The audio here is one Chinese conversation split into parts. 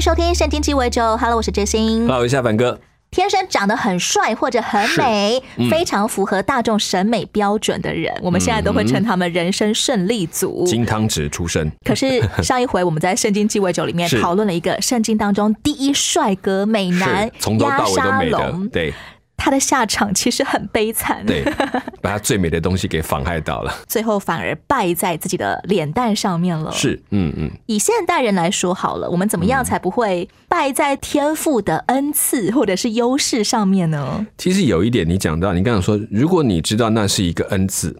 迎收听《圣经鸡尾酒》。Hello，我是杰心。好，我是夏凡哥。天生长得很帅或者很美，非常符合大众审美标准的人，我们现在都会称他们人生胜利组。金汤匙出身。可是 上一回我们在《圣经鸡尾酒》里面是讨论了一个圣经当中第一帅哥美男是从头亚到尾都美的沙龙，，对他的下场其实很悲惨，对，把他最美的东西给妨害到了。最后反而败在自己的脸蛋上面了。是，嗯嗯，以现代人来说好了，我们怎么样才不会败在天赋的恩赐 或者是优势上面呢？其实有一点你讲到，你刚刚说，如果你知道那是一个恩赐，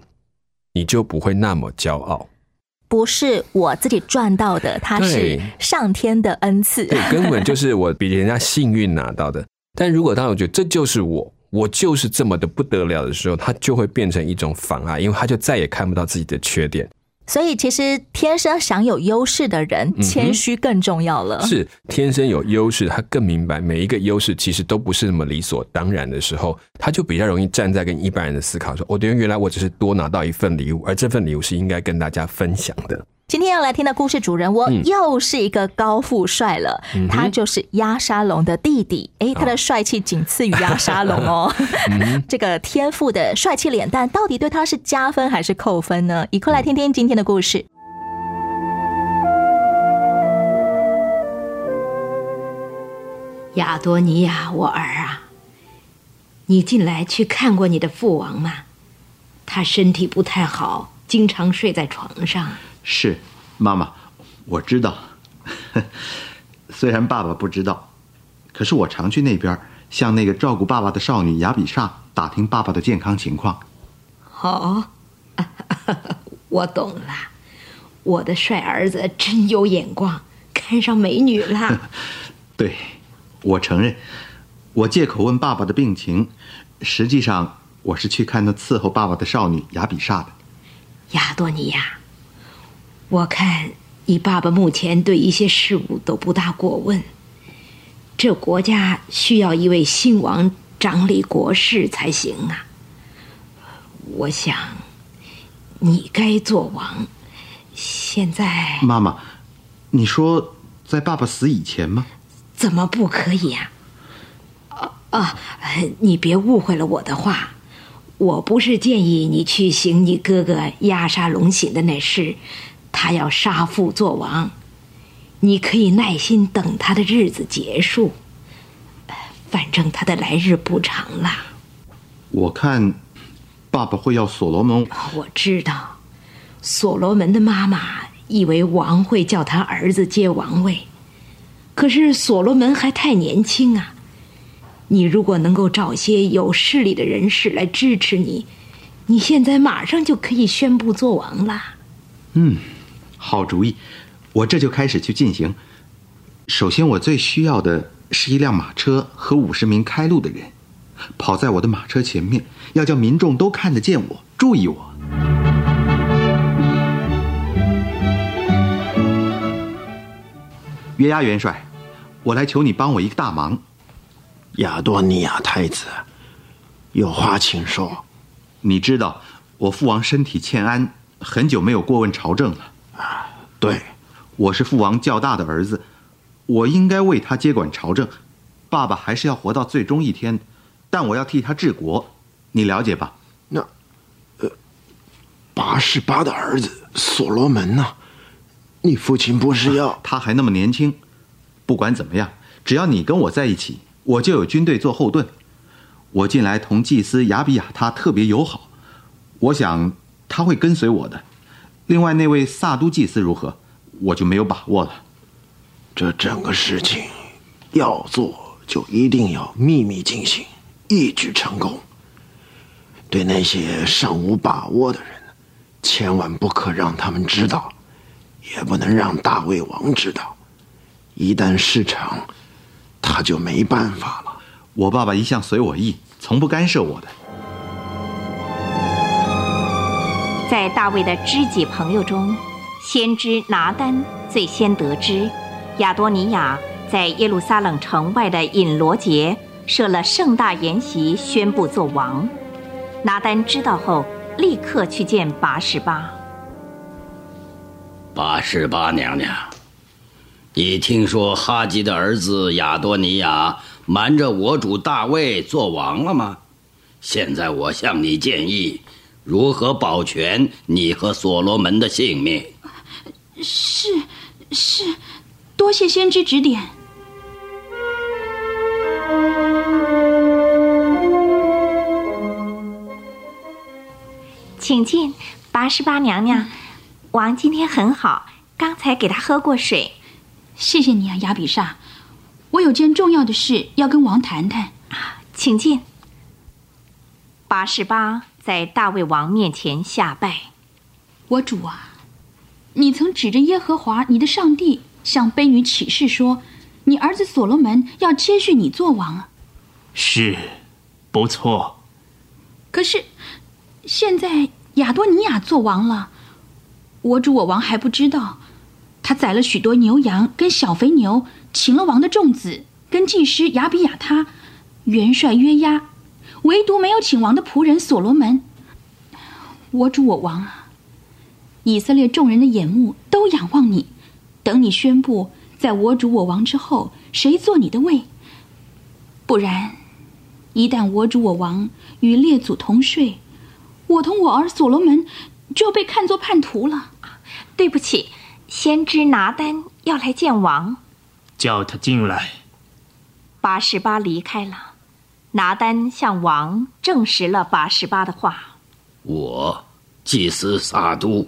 你就不会那么骄傲。不是我自己赚到的，它是上天的恩赐。对，根本就是我比人家幸运拿到的。但如果当我觉得这就是我，我就是这么的不得了的时候，他就会变成一种妨碍，因为他就再也看不到自己的缺点。所以其实天生享有优势的人，谦虚更重要了。是天生有优势，他更明白每一个优势其实都不是那么理所当然的时候，他就比较容易站在跟一般人的思考说：“我觉得原来我只是多拿到一份礼物，而这份礼物是应该跟大家分享的。今天要来听的故事主人翁、嗯又是一个高富帅了，他就是亚沙龙的弟弟。诶，他的帅气仅次于亚沙龙哦。这个天赋的帅气脸蛋，到底对他是加分还是扣分呢？一块来听听今天的故事。亚多尼亚，我儿啊，你近来去看过你的父王吗？他身体不太好，经常睡在床上。是，妈妈，我知道。虽然爸爸不知道，可是我常去那边向那个照顾爸爸的少女雅比莎打听爸爸的健康情况。哦，我懂了，我的帅儿子真有眼光，看上美女了。对，我承认，我借口问爸爸的病情，实际上我是去看那伺候爸爸的少女雅比莎的。亚多尼亚，我看你爸爸目前对一些事物都不大过问。这国家需要一位新王掌理国事才行啊。我想，你该做王。现在妈妈，你说在爸爸死以前吗？怎么不可以呀、啊？啊你别误会了我的话，我不是建议你去行你哥哥压杀龙醒的那事，他要杀父做王，你可以耐心等他的日子结束。呃反正他的来日不长了。我看，爸爸会要所罗门。我知道，所罗门的妈妈以为王会叫他儿子接王位，可是所罗门还太年轻啊。你如果能够找些有势力的人士来支持你，你现在马上就可以宣布做王了。嗯，好主意，我这就开始去进行。首先，我最需要的是一辆马车和五十名开路的人，跑在我的马车前面，要叫民众都看得见我，注意我。约押元帅，我来求你帮我一个大忙。亚多尼亚太子，有话请说。你知道，我父王身体欠安，很久没有过问朝政了。对，我是父王较大的儿子，我应该为他接管朝政。爸爸还是要活到最终一天，但我要替他治国，你了解吧？那，呃，八十八的儿子所罗门呢、你父亲不是要？他还那么年轻，不管怎么样，只要你跟我在一起，我就有军队做后盾。我近来同祭司亚比亚他特别友好，我想他会跟随我的。另外那位萨都祭司如何，我就没有把握了。这整个事情要做，就一定要秘密进行，一举成功。对那些尚无把握的人，千万不可让他们知道，也不能让大卫王知道，一旦事成，他就没办法了。我爸爸一向随我意，从不干涉我的。在大卫的知己朋友中，先知拿丹最先得知，亚多尼亚在耶路撒冷城外的隐罗节设了盛大筵席，宣布做王。拿丹知道后，立刻去见拔示巴。拔示巴娘娘，你听说哈吉的儿子亚多尼亚瞒着我主大卫做王了吗？现在我向你建议，如何保全你和所罗门的性命？是，是，多谢先知指点。请进，八十八娘娘。王今天很好，刚才给他喝过水。谢谢你啊，亚比煞。我有件重要的事要跟王谈谈。请进。八十八在大卫王面前下拜。我主啊，你曾指着耶和华你的上帝向卑女起誓说，你儿子所罗门要接续你做王啊。是，不错。可是。现在亚多尼亚做王了，我主我王还不知道，他宰了许多牛羊跟小肥牛，擒了王的众子跟祭师亚比亚他，元帅约押，唯独没有请王的仆人所罗门。我主我王啊，以色列众人的眼目都仰望你，等你宣布，在我主我王之后，谁做你的位？不然，一旦我主我王与列祖同睡。我同我儿所罗门就要被看作叛徒了。对不起，先知拿丹要来见王，叫他进来。八十八离开了，拿丹向王证实了八十八的话。我祭司撒都、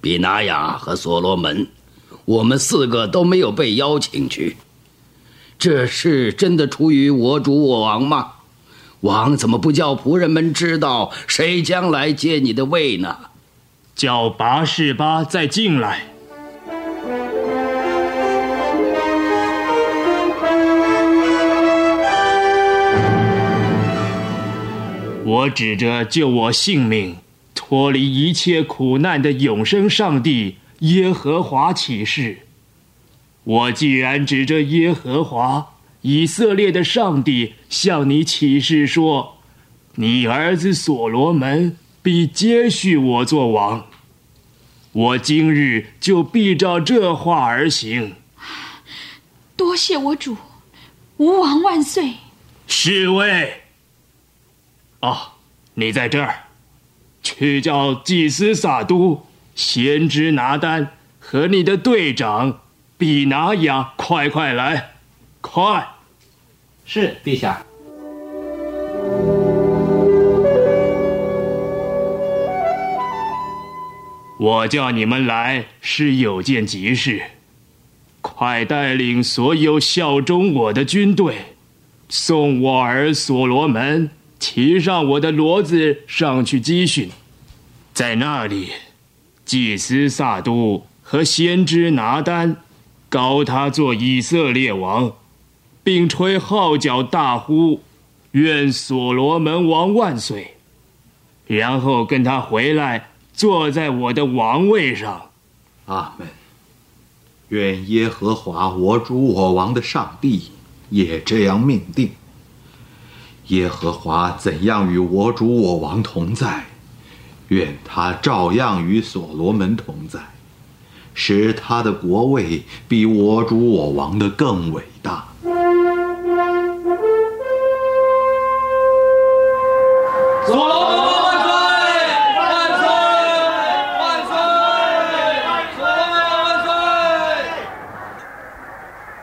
比拿雅和所罗门，我们四个都没有被邀请去。这事真的出于我主我王吗？王怎么不叫仆人们知道谁将来接你的位呢？叫拔示巴再进来。我指着救我性命、脱离一切苦难的永生上帝耶和华起誓。我既然指着耶和华。以色列的上帝向你起誓说：“你儿子所罗门必接续我做王。”我今日就必照这话而行。多谢我主，吾王万岁。侍卫，哦，你在这儿，去叫祭司撒都、先知拿丹和你的队长比拿雅快快来。快！是陛下。我叫你们来是有件急事，快带领所有效忠我的军队，送我儿所罗门骑上我的骡子上去集训，在那里，祭司萨都和先知拿丹，高他做以色列王。并吹号角，大呼：“愿所罗门王万岁！”然后跟他回来，坐在我的王位上。阿门。愿耶和华我主我王的上帝也这样命定。耶和华怎样与我主我王同在，愿他照样与所罗门同在，使他的国位比我主我王的更伟大。所罗门万岁！万岁！万岁！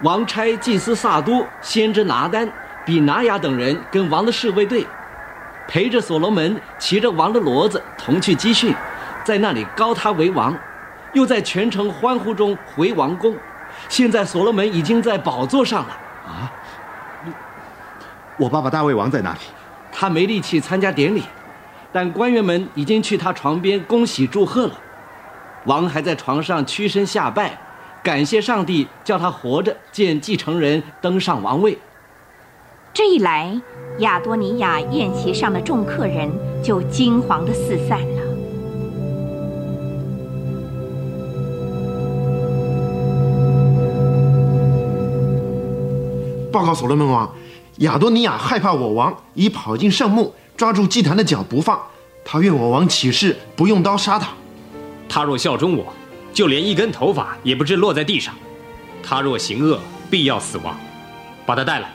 王差祭司萨都、先知拿丹、比拿雅等人跟王的侍卫队，陪着所罗门骑着王的骡子同去集训，在那里高他为王，又在全城欢呼中回王宫。现在所罗门已经在宝座上了。啊！我爸爸大卫王在哪里？他没力气参加典礼，但官员们已经去他床边恭喜祝贺了。王还在床上屈身下拜，感谢上帝叫他活着见继承人登上王位。这一来，亚多尼亚宴席上的众客人就惊惶的四散了。报告所罗门王，亚多尼亚害怕我王，已跑进圣墓，抓住祭坛的脚不放。他愿我王起誓不用刀杀他。他若效忠我，就连一根头发也不知落在地上；他若行恶，必要死亡。把他带来。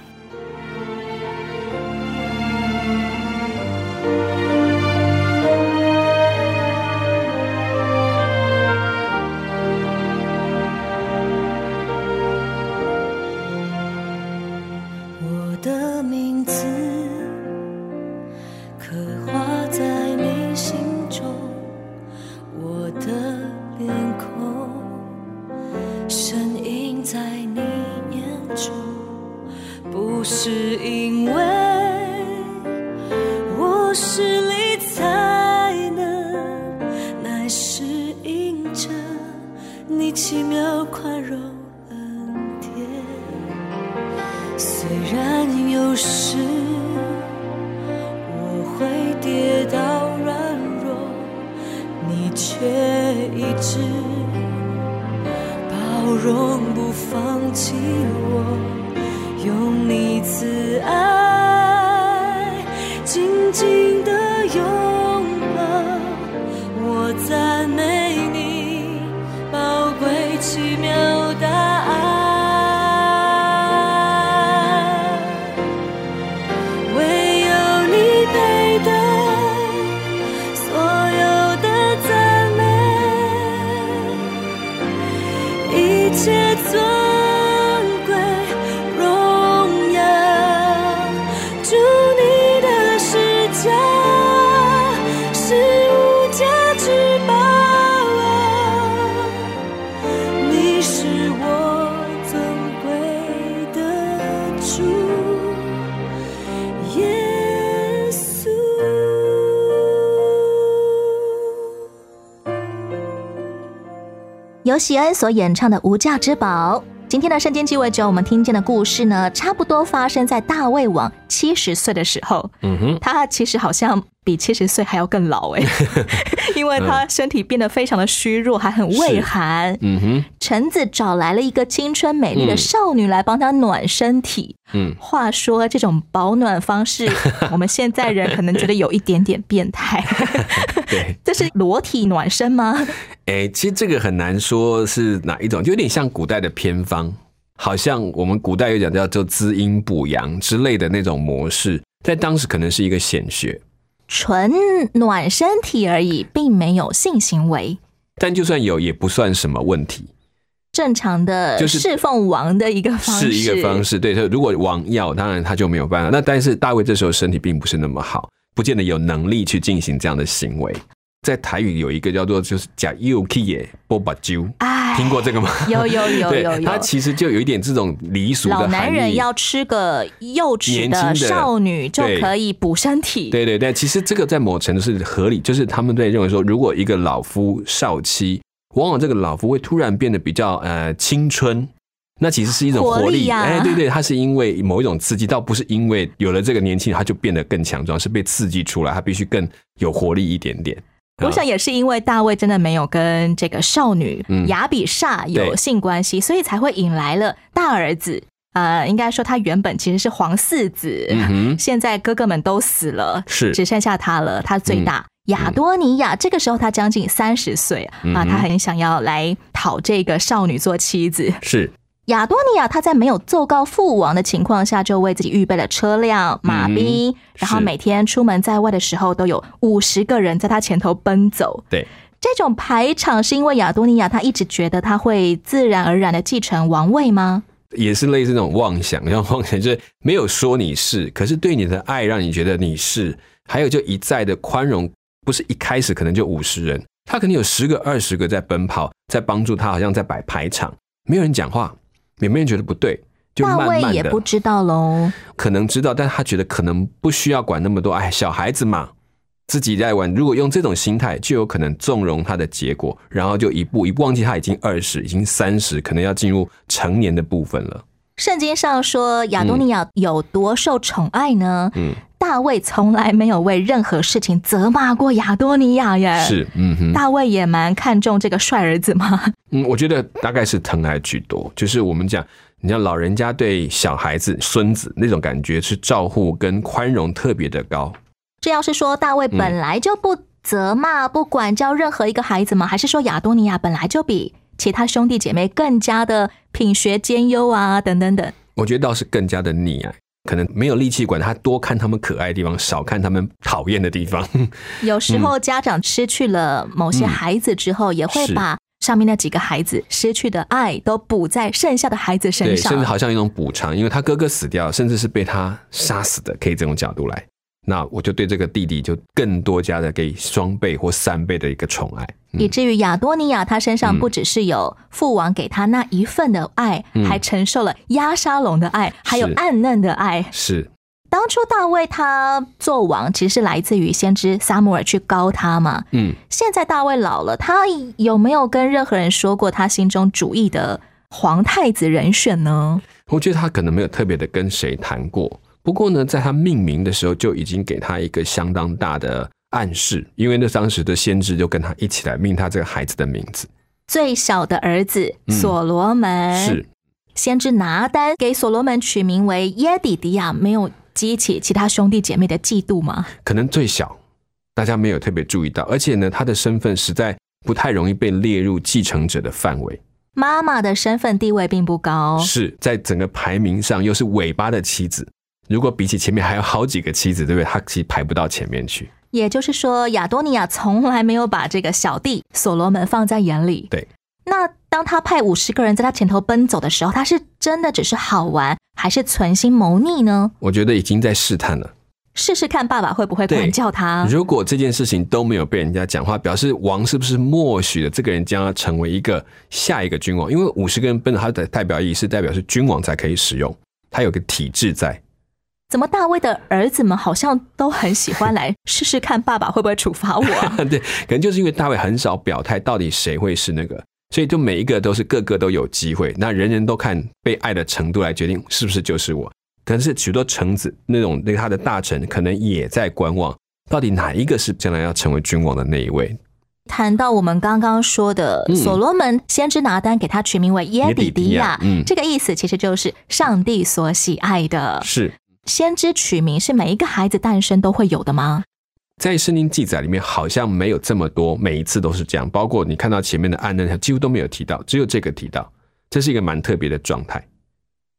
虽然有时我会跌倒软弱，你却一直包容不放弃我，由席恩所演唱的《无价之宝》。今天的圣经鸡尾酒，我们听见的故事呢，差不多发生在大卫王七十岁的时候。嗯哼，他其实好像比七十岁还要更老哎，因为他身体变得非常的虚弱，还很畏寒。嗯哼，橙子找来了一个青春美丽的少女来帮他暖身体。嗯，话说这种保暖方式，我们现在人可能觉得有一点点变态。对，这是裸体暖身吗？哎，其实这个很难说是哪一种，就有点像古代的偏方，好像我们古代有讲叫做滋阴补阳之类的那种模式，在当时可能是一个显学。纯暖身体而已，并没有性行为。但就算有，也不算什么问题。正常的就是侍奉王的一个方式，是一个方式。对，如果王要，当然他就没有办法。那但是大卫这时候身体并不是那么好，不见得有能力去进行这样的行为。在台语有一个叫做就是假 u k 耶波巴鸠，哎，听过这个吗？有有有 对有有，它其实就有一点这种离俗的老男。人要吃个幼齿的少女就可以补身体。对对对，其实这个在某程度是合理，就是他们在认为说，如果一个老夫少妻，往往这个老夫会突然变得比较呃青春。那其实是一种活力，活力呀哎，对对，它是因为某一种刺激，倒不是因为有了这个年轻人他就变得更强壮，是被刺激出来，他必须更有活力一点点。我想也是因为大卫真的没有跟这个少女嗯雅比煞有性关系，所以才会引来了大儿子。呃，应该说他原本其实是皇四子，嗯现在哥哥们都死了，是只剩下他了，他最大。亚多尼亚这个时候他将近三十岁啊，他很想要来讨这个少女做妻子。是亚多尼亚他在没有奏告父王的情况下，就为自己预备了车辆、马兵，嗯然后每天出门在外的时候都有五十个人在他前头奔走。对，这种排场是因为亚多尼亚他一直觉得他会自然而然的继承王位吗？也是类似那种妄想，像妄想就是没有说你是，可是对你的爱让你觉得你是，还有就一再的宽容，不是一开始可能就五十人，他可能有十个、二十个在奔跑，在帮助他，好像在摆排场，没有人讲话，也没人觉得不对，就大卫慢慢的也不知道喽。可能知道，但他觉得可能不需要管那么多，哎，小孩子嘛，自己在玩。如果用这种心态，就有可能纵容他的结果，然后就一步一步忘记他已经二十，已经三十，可能要进入成年的部分了。圣经上说亚多尼亚有多受宠爱呢？嗯，大卫从来没有为任何事情责骂过亚多尼亚耶。是，嗯哼，大卫也蛮看重这个帅儿子吗？嗯，我觉得大概是疼爱居多，就是我们讲，你像老人家对小孩子、孙子那种感觉是照顾跟宽容特别的高。这要是说大卫本来就不责骂、不管教任何一个孩子吗？还是说亚多尼亚本来就比其他兄弟姐妹更加的品学兼优啊？等等等，我觉得倒是更加的溺爱，可能没有力气管他，多看他们可爱的地方，少看他们讨厌的地方。有时候家长失去了某些孩子之后，也会把上面那几个孩子失去的爱都补在剩下的孩子身上，甚至好像一种补偿，因为他哥哥死掉，甚至是被他杀死的，可以这种角度来。那我就对这个弟弟就更多加的给双倍或三倍的一个宠爱，以至于亚多尼亚他身上不只是有父王给他那一份的爱，还承受了亚沙龙的爱，还有暗嫩的爱。是当初大卫他做王，其实是来自于先知撒母耳去高他嘛。嗯，现在大卫老了，他有没有跟任何人说过他心中主意的皇太子人选呢？我觉得他可能没有特别的跟谁谈过。不过呢，在他命名的时候就已经给他一个相当大的暗示，因为那当时的先知就跟他一起来命他这个孩子的名字。最小的儿子所罗门是先知拿丹给所罗门取名为耶底迪亚，没有激起其他兄弟姐妹的嫉妒吗？可能最小，大家没有特别注意到，而且呢，他的身份实在不太容易被列入继承者的范围。妈妈的身份地位并不高，是在整个排名上又是尾巴的妻子。如果比起前面还有好几个妻子，对不对？他其实排不到前面去。也就是说，亚多尼亚从来没有把这个小弟所罗门放在眼里。对。那当他派五十个人在他前头奔走的时候，他是真的只是好玩，还是存心谋逆呢？我觉得已经在试探了，试试看爸爸会不会管教他。如果这件事情都没有被人家讲话，表示王是不是默许了这个人将要成为一个下一个君王？因为五十个人奔走，他的代表意义是代表是君王才可以使用，他有个体制在。怎么大卫的儿子们好像都很喜欢来 试试看爸爸会不会处罚我？对，可能就是因为大卫很少表态，到底谁会是那个，所以就每一个都是个个都有机会。那人人都看被爱的程度来决定是不是就是我。可是许多臣子那种那他的大臣可能也在观望，到底哪一个是将来要成为君王的那一位？谈到我们刚刚说的所罗门先知拿单给他取名为耶底迪亚，嗯，这个意思其实就是上帝所喜爱的，是。先知取名是每一个孩子诞生都会有的吗？在圣经记载里面好像没有这么多，每一次都是这样。包括你看到前面的案例，几乎都没有提到，只有这个提到，这是一个蛮特别的状态。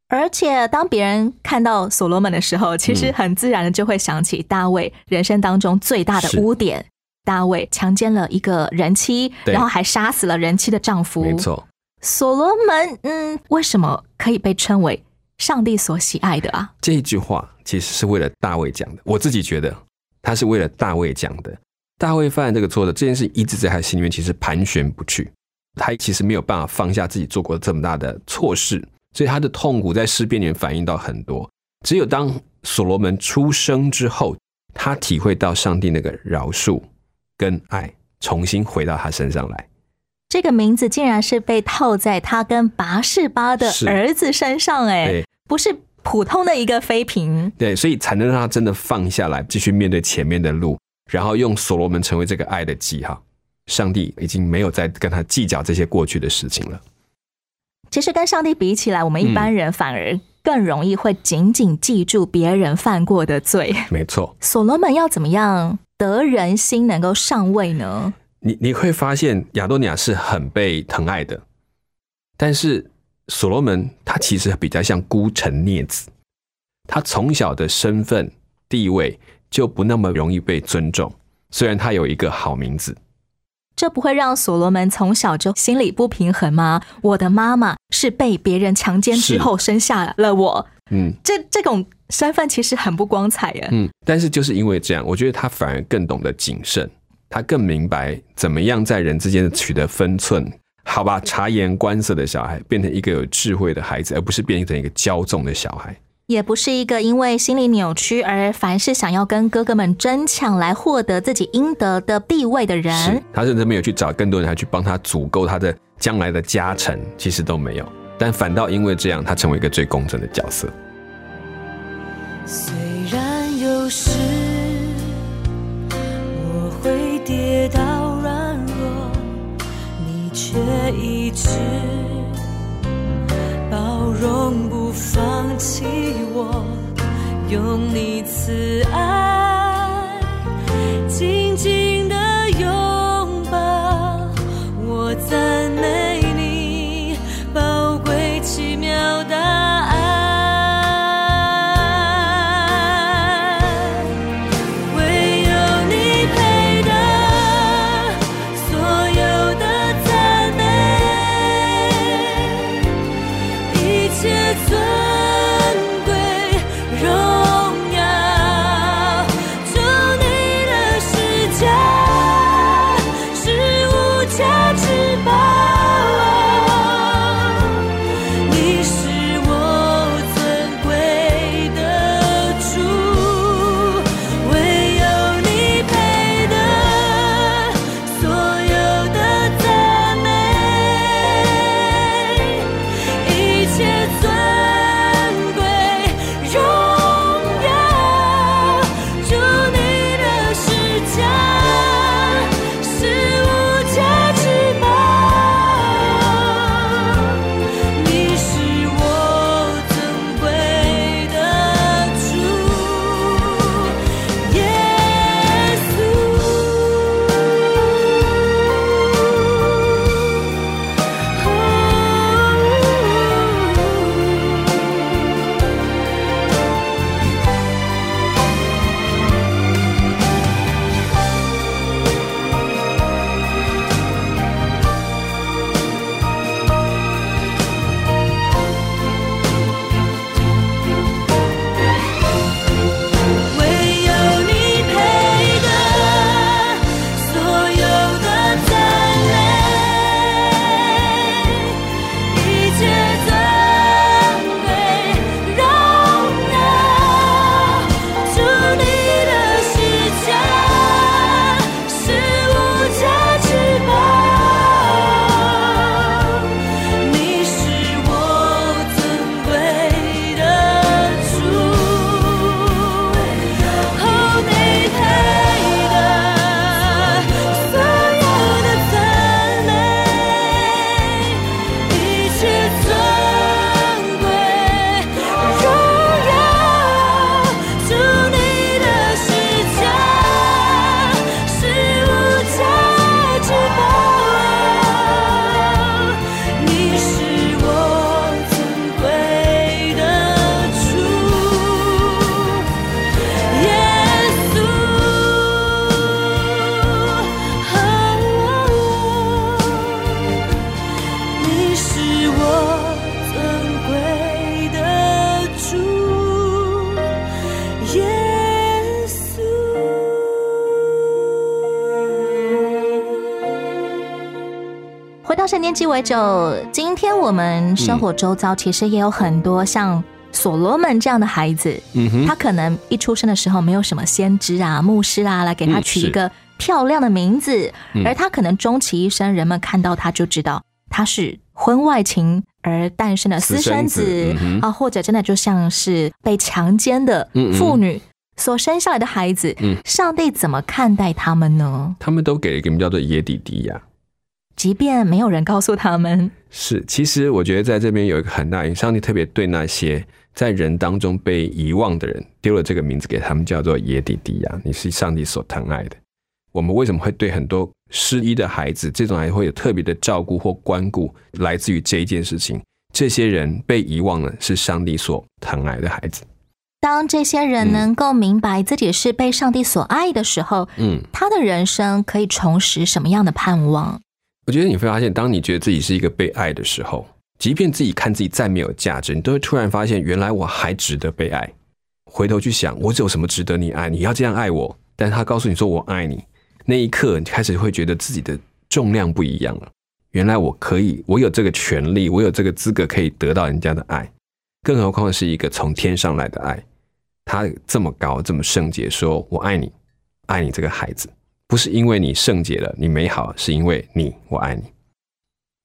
而且当别人看到所罗门的时候，其实很自然的就会想起大卫人生当中最大的污点：大卫强奸了一个人妻，然后还杀死了人妻的丈夫。没错，所罗门，嗯，为什么可以被称为？上帝所喜爱的啊，这一句话其实是为了大卫讲的。我自己觉得他是为了大卫讲的。大卫犯这个错的这件事，一直在他心里面其实盘旋不去。他其实没有办法放下自己做过这么大的错事，所以他的痛苦在诗篇里面反映到很多。只有当所罗门出生之后，他体会到上帝那个饶恕跟爱，重新回到他身上来。这个名字竟然是被套在他跟拔士巴的儿子身上，哎，不是普通的一个妃嫔，对，所以才能让他真的放下来，继续面对前面的路，然后用所罗门成为这个爱的记号。上帝已经没有再跟他计较这些过去的事情了。其实跟上帝比起来，我们一般人反而更容易会紧紧记住别人犯过的罪。没错，所罗门要怎么样得人心，能够上位呢？你你会发现亚多尼亚是很被疼爱的，但是所罗门他其实比较像孤臣孽子，他从小的身份地位就不那么容易被尊重。虽然他有一个好名字，这不会让所罗门从小就心里不平衡吗？我的妈妈是被别人强奸之后生下了我，嗯，这这种身份其实很不光彩呀。嗯，但是就是因为这样，我觉得他反而更懂得谨慎。他更明白怎么样在人之间取得分寸，好吧？察言观色的小孩变成一个有智慧的孩子，而不是变成一个骄纵的小孩。也不是一个因为心理扭曲而凡事想要跟哥哥们争抢来获得自己应得的地位的人。是他甚至没有去找更多人来去帮他足够他的将来的家臣，其实都没有。但反倒因为这样，他成为一个最公正的角色。虽然有时跌倒软弱，你却一直包容不放弃我，用你慈爱紧紧回到圣经鸡尾酒，今天我们生活周遭其实也有很多像所罗门这样的孩子，嗯哼。他可能一出生的时候没有什么先知啊、牧师啊来给他取一个漂亮的名字，嗯。而他可能终其一生，人们看到他就知道他是婚外情而诞生的私生子啊，或者真的就像是被强奸的妇女所生下来的孩子，嗯。上帝怎么看待他们呢？他们都给了一个名叫做耶底迪亚。即便没有人告诉他们，是，其实我觉得在这边有一个很大影响，上帝特别对那些在人当中被遗忘的人丢了这个名字给他们，叫做耶底迪亚。你是上帝所疼爱的。我们为什么会对很多失依的孩子，这种还会有特别的照顾或关顾，来自于这一件事情。这些人被遗忘了，是上帝所疼爱的孩子。当这些人能够明白自己是被上帝所爱的时候，嗯，他的人生可以重拾什么样的盼望？我觉得你会发现，当你觉得自己是一个被爱的时候，即便自己看自己再没有价值，你都会突然发现，原来我还值得被爱。回头去想，我有什么值得你爱？你要这样爱我，但是他告诉你说我爱你，那一刻你开始会觉得自己的重量不一样了。原来我可以，我有这个权利，我有这个资格可以得到人家的爱。更何况是一个从天上来的爱，他这么高，这么圣洁，说我爱你，爱你这个孩子，不是因为你圣洁了，你美好，是因为你我爱你。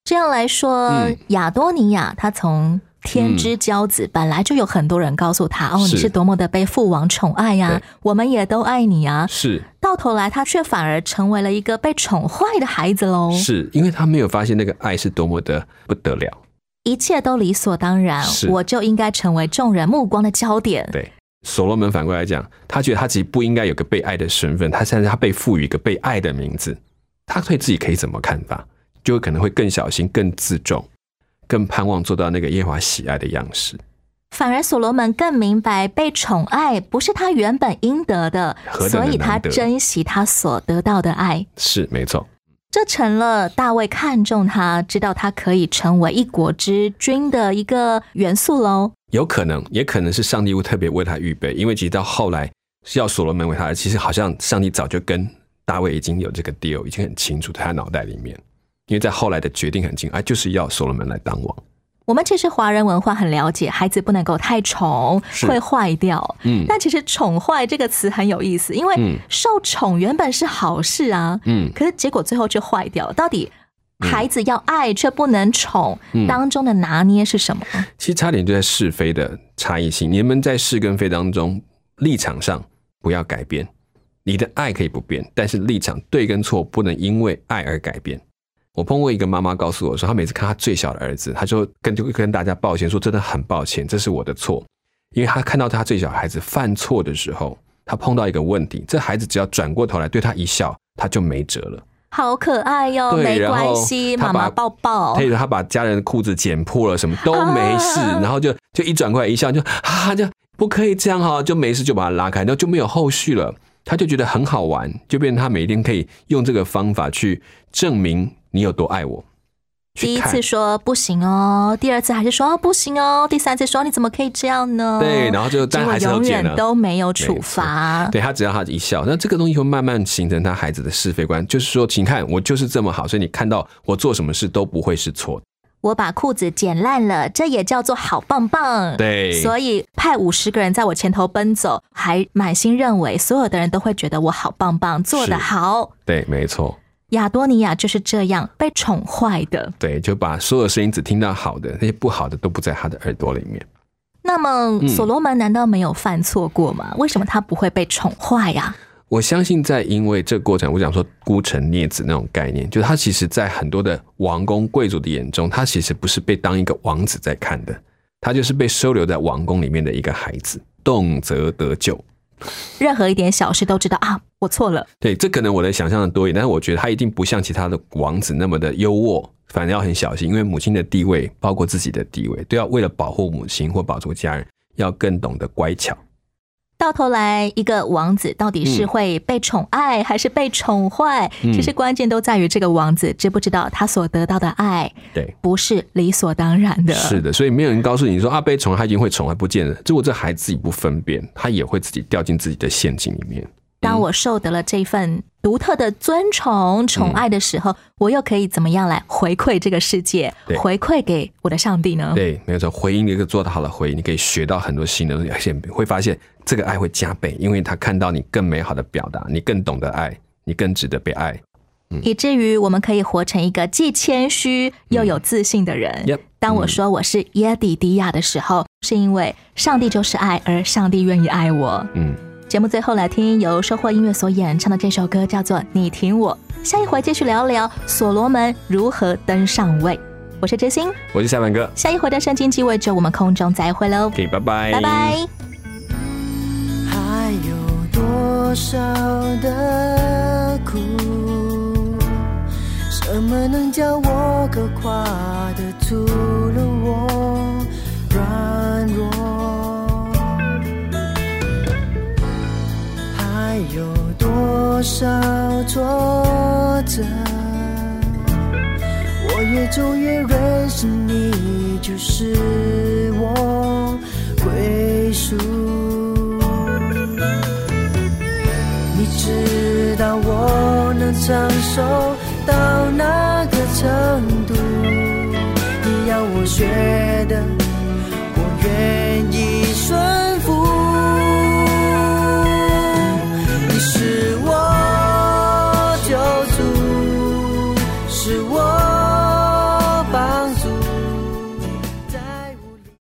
这样来说，嗯亚多尼亚他从天之骄子，本来就有很多人告诉他：“哦，你是多么的被父王宠爱呀、我们也都爱你啊。是”到头来，他却反而成为了一个被宠坏的孩子喽。是，因为他没有发现那个爱是多么的不得了。一切都理所当然，我就应该成为众人目光的焦点。对，所罗门反过来讲，他觉得他自己不应该有个被爱的身份，他现在他被赋予一个被爱的名字，他对自己可以怎么看法？就可能会更小心、更自重、更盼望做到那个耶和华喜爱的样式。反而所罗门更明白，被宠爱不是他原本应得的所以他珍惜他所得到的爱。是没错，这成了大卫看中他，知道他可以成为一国之君的一个元素喽。有可能，也可能是上帝会特别为他预备，因为其实到后来是要所罗门为他，其实好像上帝早就跟大卫已经有这个 deal，已经很清楚在他脑袋里面，因为在后来的决定很清，啊，就是要所罗门来当王。我们其实华人文化很了解，孩子不能够太宠，是会坏掉。嗯但其实“宠坏”这个词很有意思，因为嗯受宠原本是好事啊，嗯可是结果最后却坏掉。到底孩子要爱却不能宠，嗯当中的拿捏是什么？其实差点就在是非的差异性。你们在是跟非当中立场上不要改变，你的爱可以不变，但是立场对跟错不能因为爱而改变。我碰过一个妈妈告诉我说，她每次看她最小的儿子，她就跟就会跟大家抱歉说，真的很抱歉，这是我的错，因为她看到她最小的孩子犯错的时候，她碰到一个问题，这孩子只要转过头来对她一笑，他就没辙了。好可爱哟、对没关系，妈妈抱抱。他以他把家人的裤子剪破了，什么都没事，啊 然后就就一转过来一笑，就啊，就不可以这样哈，就没事就把他拉开，然后就没有后续了。他就觉得很好玩，就变成他每天可以用这个方法去证明你有多爱我。第一次说不行哦，第二次还是说、哦、不行哦，第三次说你怎么可以这样呢？对，然后就但还是永远都没有处罚。对他只要他一笑，那这个东西会慢慢形成他孩子的是非观，就是说，请看我就是这么好，所以你看到我做什么事都不会是错的。我把裤子剪烂了，这也叫做好棒棒。对所以派五十个人在我前头奔走，还满心认为所有的人都会觉得我好棒棒，做得好。对，没错。亚多尼亚就是这样被宠坏的。对，就把所有声音只听到好的，那些不好的都不在他的耳朵里面。那么嗯所罗门难道没有犯错过吗？为什么他不会被宠坏呀、我相信，在因为这个过程，我讲说孤臣孽子那种概念，就是他其实，在很多的王公贵族的眼中，他其实不是被当一个王子在看的，他就是被收留在王宫里面的一个孩子，动辄得救。任何一点小事都知道啊，我错了。对，这可能我的想象的多一点，但是我觉得他一定不像其他的王子那么的优渥，反而要很小心，因为母亲的地位，包括自己的地位，都要为了保护母亲或保住家人，要更懂得乖巧。到头来，一个王子到底是嗯会被宠爱还是被宠坏？嗯其实关键都在于这个王子知不知道他所得到的爱对，不是理所当然的。是的，所以没有人告诉你说啊，被宠他已经会宠坏不见了。如果这孩子自己不分辨，他也会自己掉进自己的陷阱里面。当我受得了这份独特的尊崇、宠爱的时候，我又可以怎么样来回馈这个世界，回馈给我的上帝呢？对，没有错，回应一个做得好的回应，你可以学到很多新的东西，而且会发现这个爱会加倍，因为他看到你更美好的表达，你更懂得爱，你更值得被爱。以至于我们可以活成一个既谦虚又有自信的人。嗯当我说我是耶底迪亚的时候，是因为上帝就是爱，而上帝愿意爱我。嗯，节目最后来听由收获音乐所演唱的这首歌，叫做《你挺我》。下一回继续聊聊所罗门如何登上位。我是知心，我是夏凡哥，下一回的圣经鸡尾酒，我们空中再会喽。OK，拜拜，拜拜。多少的苦？什么能叫我可跨的除了我软弱？还有多少挫折？我越走越认识你，就是我我能承受到哪个程度？你要我学的